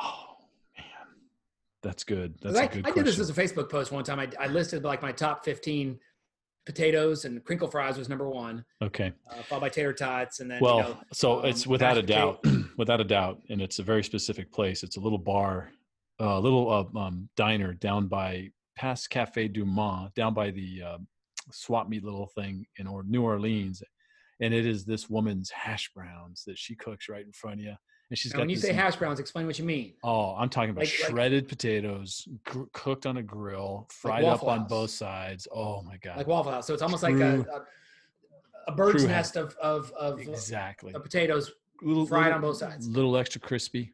Oh man, that's good. That's a I, good I did this as a Facebook post one time. I, I listed like my top 15 potatoes, and crinkle fries was number one, okay. uh, followed by tater tots, and then Well, you know, so um, it's without a doubt, <clears throat> without a doubt, and it's a very specific place. It's a little bar, a little uh, um, diner down by past Cafe Du Monde, down by the uh, swap meet little thing in or- New Orleans, and it is this woman's hash browns that she cooks right in front of you, and she's Now, got. when you say hash browns, explain what you mean. Oh, I'm talking about Like- like- shredded potatoes, gr- cooked on a grill, fried up Waffle on both sides. Oh my god! Like Waffle House. So it's almost like a, a, a bird's True nest of of, of, exactly. of potatoes. little, fried little- on both sides. Little extra crispy.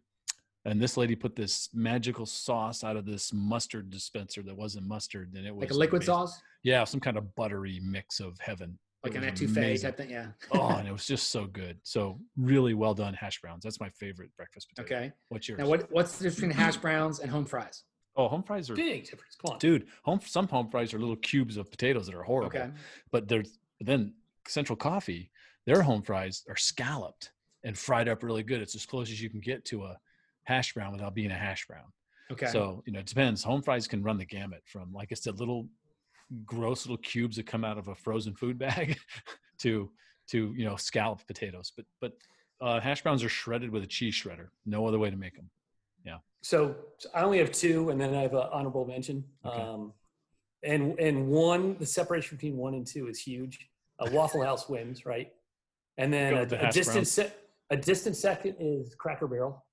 And this lady put this magical sauce out of this mustard dispenser that wasn't mustard, and it was Like a liquid amazing. sauce. Yeah, some kind of buttery mix of heaven. Like It an was etouffee amazing. type thing. Yeah. oh, and <laughs> it was just so good. So really well done hash browns. That's my favorite breakfast potato. Okay. What's yours? Now, what what's the difference between <clears throat> hash browns and home fries? Oh, home fries are Big difference. Come on. dude. Home some home fries are little cubes of potatoes that are horrible. Okay. But there's then Central Coffee, their home fries are scalloped and fried up really good. It's as close as you can get to a hash brown without being a hash brown. Okay. So, you know, it depends. Home fries can run the gamut from, like I said, little gross little cubes that come out of a frozen food bag <laughs> to, to, you know, scallop potatoes. But, but uh, hash browns are shredded with a cheese shredder. No other way to make them. So, so I only have two, and then I have an honorable mention. Okay. Um, and and one, the separation between one and two is huge. A Waffle House wins, right? And then a, the a distant se- a distant second is Cracker Barrel,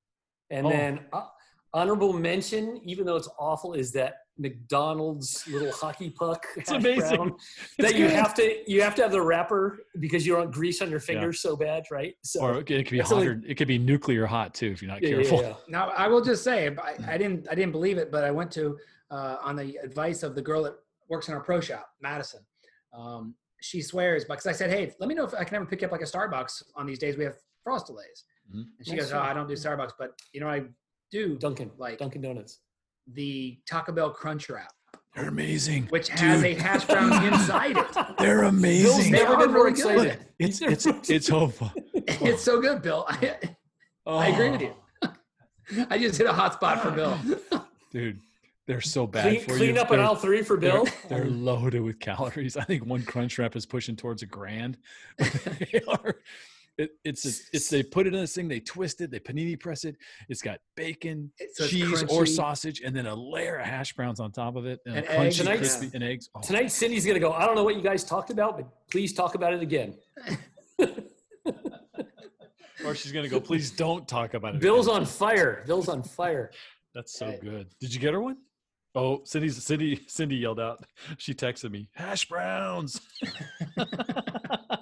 and Oh. then uh, honorable mention, even though it's awful, is that McDonald's little hockey puck. It's amazing. brown It's that you good. have to you have to have the wrapper because you don't want grease on your fingers so bad, right? So Or it could, be That's hot or it could be nuclear hot too if you're not yeah, yeah, careful. yeah. <laughs> Now I will just say I, I didn't I didn't believe it, but I went to uh, on the advice of the girl that works in our pro shop, Madison. Um, she swears because I said, hey, let me know if I can ever pick up like a Starbucks on these days we have frost delays. Mhm. And she Nice goes, oh. I don't do Starbucks, but you know I do Dunkin' like Dunkin' Donuts. The Taco Bell Crunch Wrap, They're amazing. which has Dude. a hash brown <laughs> inside it. They're amazing. They never been more really good. excited. It's, it's, it's so fun. <laughs> it's so good, Bill. I, I agree with you. <laughs> I just hit a hot spot for Bill. Dude, they're so bad Clean, for clean you. up on They're- aisle three for They're, Bill. they're loaded with calories. I think one crunch wrap is pushing towards a grand. they are. It, it's a, it's they put it in this thing, they twist it, they panini press it. It's got bacon, It's- so it's cheese, or sausage, and then a layer of hash browns on top of it, and, And crunchy, eggs. Tonight- crispy, and eggs. Oh, Tonight, Cindy's to go, I don't know what you guys talked about, but please talk about it again. <laughs> or she's gonna go. Please don't talk about it. Bill's again." on fire. Bill's on fire. <laughs> That's so good. Did you get her one? Oh, Cindy's Cindy <laughs> Cindy yelled out. She texted me, hash browns. <laughs>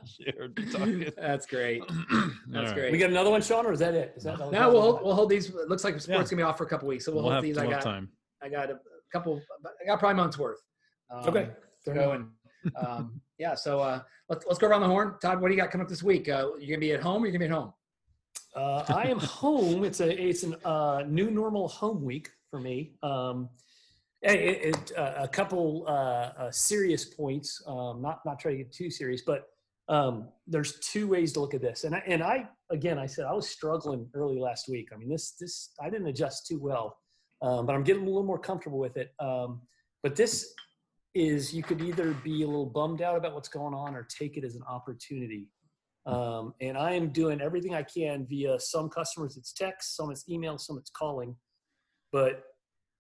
she heard me talking. That's great. <clears throat> That's right. great. We got another one, Sean, or is that it? Is that No, we'll hold, we'll hold these. It looks like sports Yeah. gonna be off for a couple weeks, so we'll, We'll hold have, these. I got time. I got a couple. I got probably month's worth. Um, Okay. To go and um, <laughs> yeah. So uh, let's let's go around the horn. Todd, what do you got coming up this week? Uh, you're gonna be at home. or You're gonna be at home. Uh, I am home. It's a it's an uh, new normal home week for me. Um, it, it, uh, a couple uh, uh, serious points. Um, not not trying to get too serious, but um, there's two ways to look at this. And I, and I again, I said I was struggling early last week. I mean, this this I didn't adjust too well, um, but I'm getting a little more comfortable with it. Um, but this is you could either be a little bummed out about what's going on or take it as an opportunity. Um, and I am doing everything I can via some customers it's text, some it's email, some it's calling, but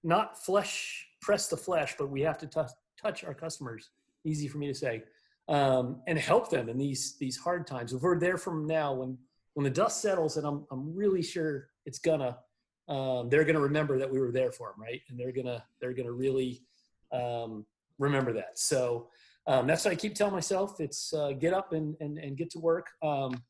not flesh press the flesh, but we have to touch touch our customers. Easy for me to say, um, and help them in these these hard times. If we're there from now, when when the dust settles, and I'm I'm really sure it's gonna, um, they're gonna remember that we were there for them, right? And they're gonna they're gonna really um, remember that. So um, that's what I keep telling myself. It's uh, get up and, and, and get to work. Um,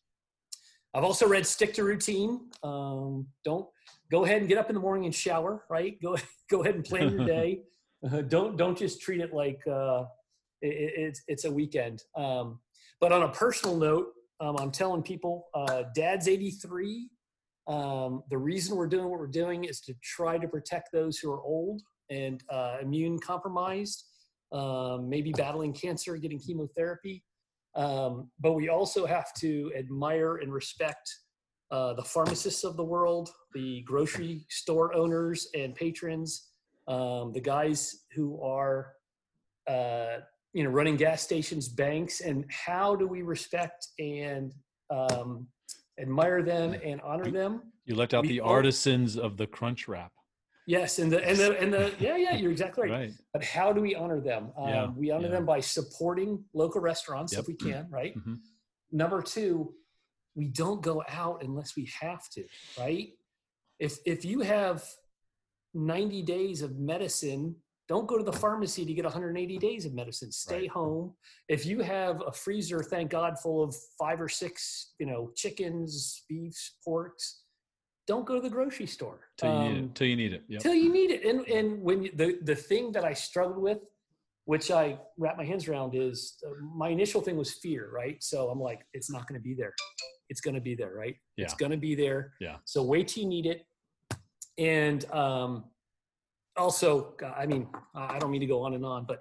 I've also read stick to routine. Um, don't go ahead and get up in the morning and shower, right? Go, <laughs> go ahead and plan your <laughs> day. Uh, <laughs> don't, don't just treat it like uh, it, it's, it's a weekend. Um, but on a personal note, um, I'm telling people, uh, dad's 83. Um, the reason we're doing what we're doing is to try to protect those who are old and uh, immune compromised um, maybe battling cancer, getting chemotherapy. Um, but we also have to admire and respect uh, the pharmacists of the world, the grocery store owners and patrons, um, the guys who are, uh, you know, running gas stations, banks, and how do we respect and um, admire them and honor them? You left out We the artisans of the crunch wrap. Yes, and the and the and the yeah yeah you're exactly right. Right. But how do we honor them? Um, Yeah, we honor yeah. them by supporting local restaurants Yep. if we can, right? Mhm. Number two, we don't go out unless we have to, right? If if you have 90 days of medicine, don't go to the pharmacy to get 180 days of medicine. Stay Right. home. If you have a freezer, thank God, full of five or six, you know, chickens, beefs, porks, don't go to the grocery store. Till you need Um, it. Till you need it. Yep. till you need it. And and when you, the the thing that I struggled with which I wrap my hands around is uh, my initial thing was fear, right? So I'm like, it's not going to be there. It's going to be there, right? Yeah. It's going to be there. Yeah. So wait till you need it. And um, also, I mean, I don't mean to go on and on, but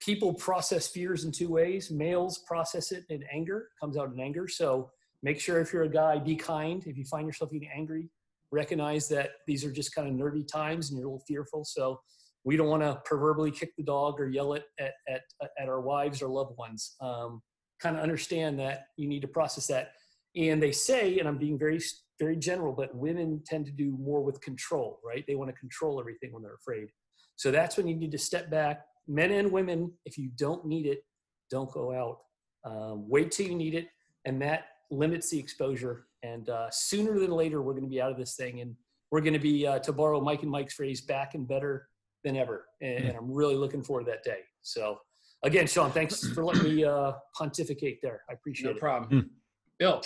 people process fears in two ways. Males process it in anger, comes out in anger. So make sure if you're a guy, be kind. If you find yourself getting angry, recognize that these are just kind of nerdy times and you're a little fearful. So we don't want to proverbially kick the dog or yell it at, at, at our wives or loved ones. Um, kind of understand that you need to process that. And they say, and I'm being very, very general, but women tend to do more with control, right? They want to control everything when they're afraid. So that's when you need to step back, men and women, if you don't need it, don't go out. Um, wait till you need it, and that limits the exposure. And uh, sooner than later, we're going to be out of this thing, and we're going to be, uh, to borrow Mike and Mike's phrase, back and better than ever. And, and, I'm really looking forward to that day. So, again, Sean, thanks for letting me uh, pontificate there. I appreciate no it. No problem. Bill.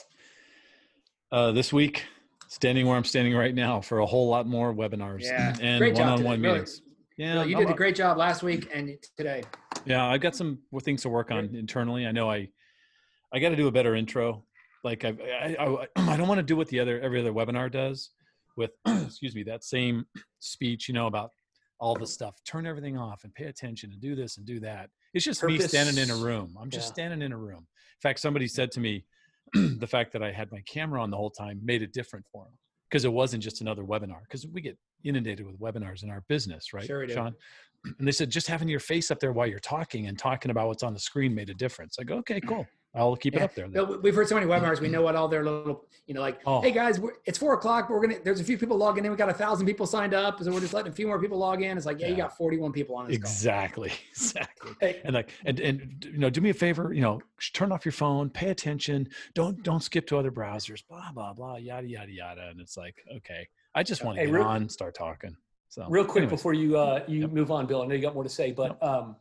Uh, this week, standing where I'm standing right now for a whole lot more webinars yeah. and one-on-one really. meetings. Yeah, Bill, you did a great job last week and today. Yeah, I've got some things to work on internally. I know I, I got to do a better intro. Like I, I, I, <clears throat> I don't want to do what the other every other webinar does, with <clears throat> excuse me that same speech. You know about all the stuff. Turn everything off and pay attention and do this and do that. It's just Purpose. me standing in a room. I'm just yeah. standing in a room. In fact, somebody said to me, <clears throat> the fact that I had my camera on the whole time made it different for them because it wasn't just another webinar because we get inundated with webinars in our business right sure sean <clears throat> and they said just having your face up there while you're talking and talking about what's on the screen made a difference i go okay <clears throat> cool i'll keep yeah. it up there we've heard so many webinars we know what all their little you know like oh. hey guys it's four o'clock but we're gonna there's a few people logging in we got a thousand people signed up so we're just letting a few more people log in it's like yeah, yeah. you got 41 people on this exactly call. <laughs> exactly hey. and like and and you know do me a favor you know turn off your phone pay attention don't don't skip to other browsers blah blah blah yada yada yada and it's like okay i just want to hey, get real, on start talking so real quick anyways. before you uh you yep. move on bill i know you got more to say but yep. um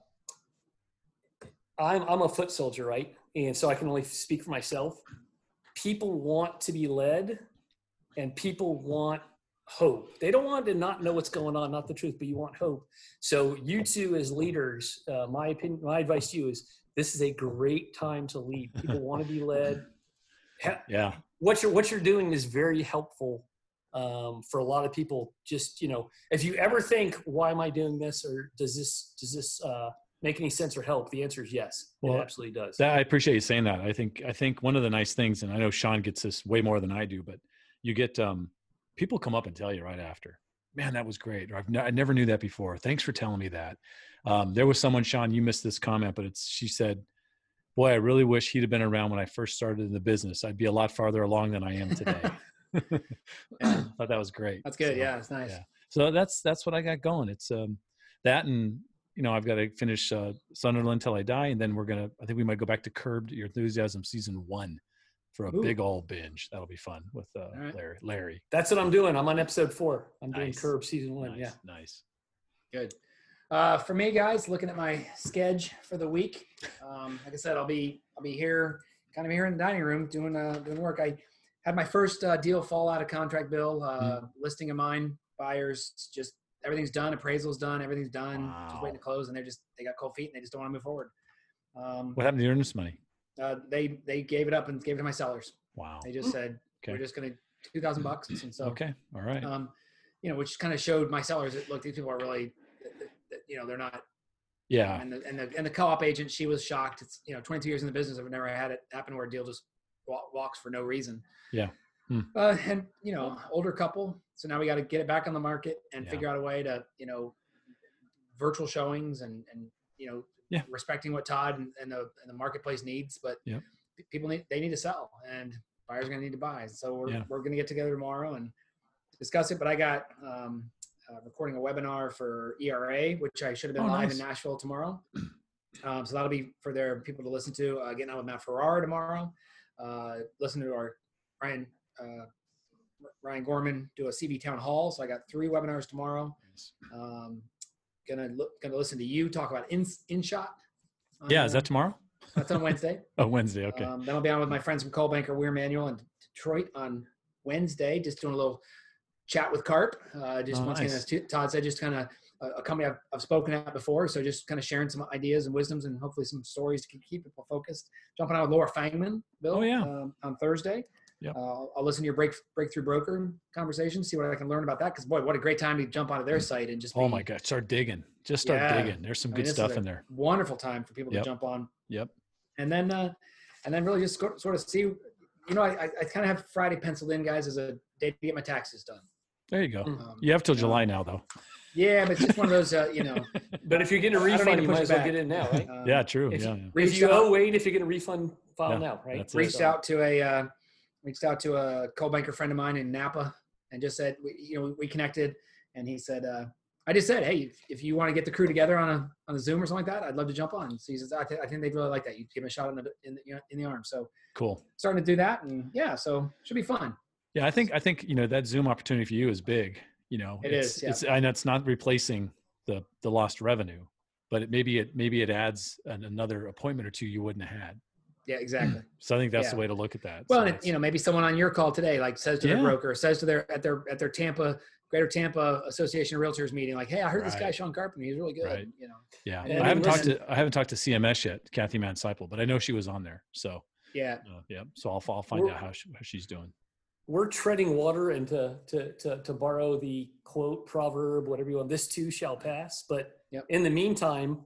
i'm i'm a foot soldier right and so I can only speak for myself. People want to be led, and people want hope. They don't want to not know what's going on, not the truth, but you want hope. So you two, as leaders, uh, my opinion, my advice to you is: this is a great time to lead. People want to be led. Yeah. What you're what you're doing is very helpful um, for a lot of people. Just you know, if you ever think, "Why am I doing this?" or "Does this does this uh, make any sense or help? The answer is yes. Well, it absolutely does. That, I appreciate you saying that. I think I think one of the nice things, and I know Sean gets this way more than I do, but you get um, people come up and tell you right after, "Man, that was great," or "I never knew that before. Thanks for telling me that." Um, there was someone, Sean, you missed this comment, but it's she said, "Boy, I really wish he'd have been around when I first started in the business. I'd be a lot farther along than I am today." <laughs> yeah. thought that was great. That's good. So, yeah, it's nice. Yeah. So that's that's what I got going. It's um, that and you know, I've got to finish uh, Sunderland till I die, and then we're gonna. I think we might go back to Curb Your Enthusiasm season one for a Ooh. big old binge. That'll be fun with uh, right. Larry. Larry. That's what I'm doing. I'm on episode four. I'm nice. doing Curb season one. Nice. Yeah, nice. Good. Uh, for me, guys, looking at my schedule for the week, um, like I said, I'll be I'll be here, kind of here in the dining room doing uh, doing work. I had my first uh, deal fall out of contract, Bill. Uh, mm. Listing of mine, buyers just everything's done, appraisal's done, everything's done, wow. just waiting to close, and they're just they got cold feet and they just don't want to move forward. Um, what happened to your earnest money? Uh, they they gave it up and gave it to my sellers. Wow. They just said okay. we're just gonna two thousand bucks, and so okay, all right. Um, you know, which kind of showed my sellers that look, these people are really, you know, they're not. Yeah. And the and the and the co-op agent, she was shocked. It's you know, 22 years in the business, I've never had it happen where a deal just walks for no reason. Yeah. Hmm. Uh, and you know, older couple. So now we got to get it back on the market and yeah. figure out a way to, you know, virtual showings and and you know, yeah. respecting what Todd and, and the and the marketplace needs. But yeah. people need they need to sell, and buyers are going to need to buy. So we're yeah. we're going to get together tomorrow and discuss it. But I got um, uh, recording a webinar for ERA, which I should have been oh, live nice. in Nashville tomorrow. Um, so that'll be for their people to listen to. Uh, getting out with Matt Farrar tomorrow. Uh, listen to our Ryan uh, Ryan Gorman do a CV town hall. So I got three webinars tomorrow. Um, gonna look, gonna listen to you talk about in InShot. Yeah, is that tomorrow? That's on Wednesday. <laughs> oh, Wednesday. Okay. Um, then I'll be on with my friends from Coldbanker Weir Manuel in Detroit on Wednesday, just doing a little chat with Carp. Uh, just oh, once nice. again, as Todd said, just kind of a, a company I've, I've spoken at before. So just kind of sharing some ideas and wisdoms and hopefully some stories to keep people focused. Jumping out with Laura Fangman, Bill, Oh, yeah. um, on Thursday. Yep. Uh, I'll listen to your break, breakthrough broker conversation, see what I can learn about that. Because boy, what a great time to jump onto their site and just Oh my God. Start digging. Just start Yeah. digging. There's some I good this is stuff in there. Wonderful time for people Yep. to jump on, Yep. and then uh, and then really just sort sort of see. You know, I, I, I kind of have Friday penciled in, guys, as a day to get my taxes done. There you go. Mm. Um, You have till Yeah. July now, though. yeah, but it's just one of those, uh, you know. <laughs> But if you're getting a I refund, you push might as well back. get in now, right? um, yeah, true. if Yeah. you- yeah. If Reached you out- owe Wade, if you're getting a refund, file Yeah, now, right? that's it. reached out to a uh, reached out to a co-banker friend of mine in Napa and just said we, you know we connected and he said uh, I just said hey if, if you want to get the crew together on a on a Zoom or something like that I'd love to jump on so he says I, th- I think they'd really like that you give him a shot in the in the, you know, in the arm so Cool. starting to do that and yeah so should be fun Yeah, I think I think you know that Zoom opportunity for you is big. You know, It it's, is, yeah. It's I know it's not replacing the the lost revenue, but it maybe it maybe it adds an, another appointment or two you wouldn't have had. Yeah exactly So I think that's Yeah. the way to look at that. well So it, you know maybe someone on your call today like says to their broker says to their at their at their Tampa Greater Tampa Association of Realtors meeting like hey I heard this guy Sean Carpenter he's really good Right. you know yeah, and I haven't talked to I haven't talked to CMS yet, Kathy Manseipel, but I know she was on there. So yeah uh, yeah, so I'll I'll find We're- out how, she, how she's doing. We're treading water and to, to, to, to borrow the quote, proverb, whatever you want, this too shall pass. But Yep. in the meantime,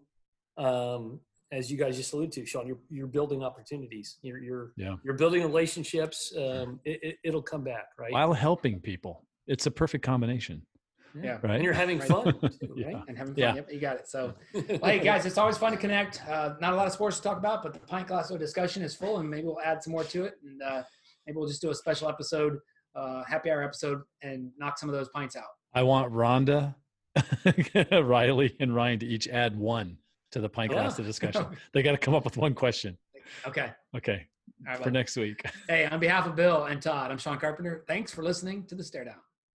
um, as you guys just alluded to, Sean, you're, you're building opportunities. You're, you're, Yeah. you're building relationships. Um, it, it, it'll come back, right? While helping people, it's a perfect combination, yeah right? And you're having fun, <laughs> too, Yeah. right? and having fun Yeah. yep you got it so <laughs> Well, hey guys, it's always fun to connect. Uh, not a lot of sports to talk about, but the pint glass of discussion is full, and maybe we'll add some more to it, and uh, maybe we'll just do a special episode, uh, happy hour episode, and knock some of those pints out. I want Rhonda, <laughs> Riley, and Ryan to each add one to the pint glass Oh. <laughs> discussion. They got to come up with one question. Okay. Okay, All right. for well, next week. <laughs> hey, on behalf of Bill and Todd, I'm Sean Carpenter. Thanks for listening to the Stare Down.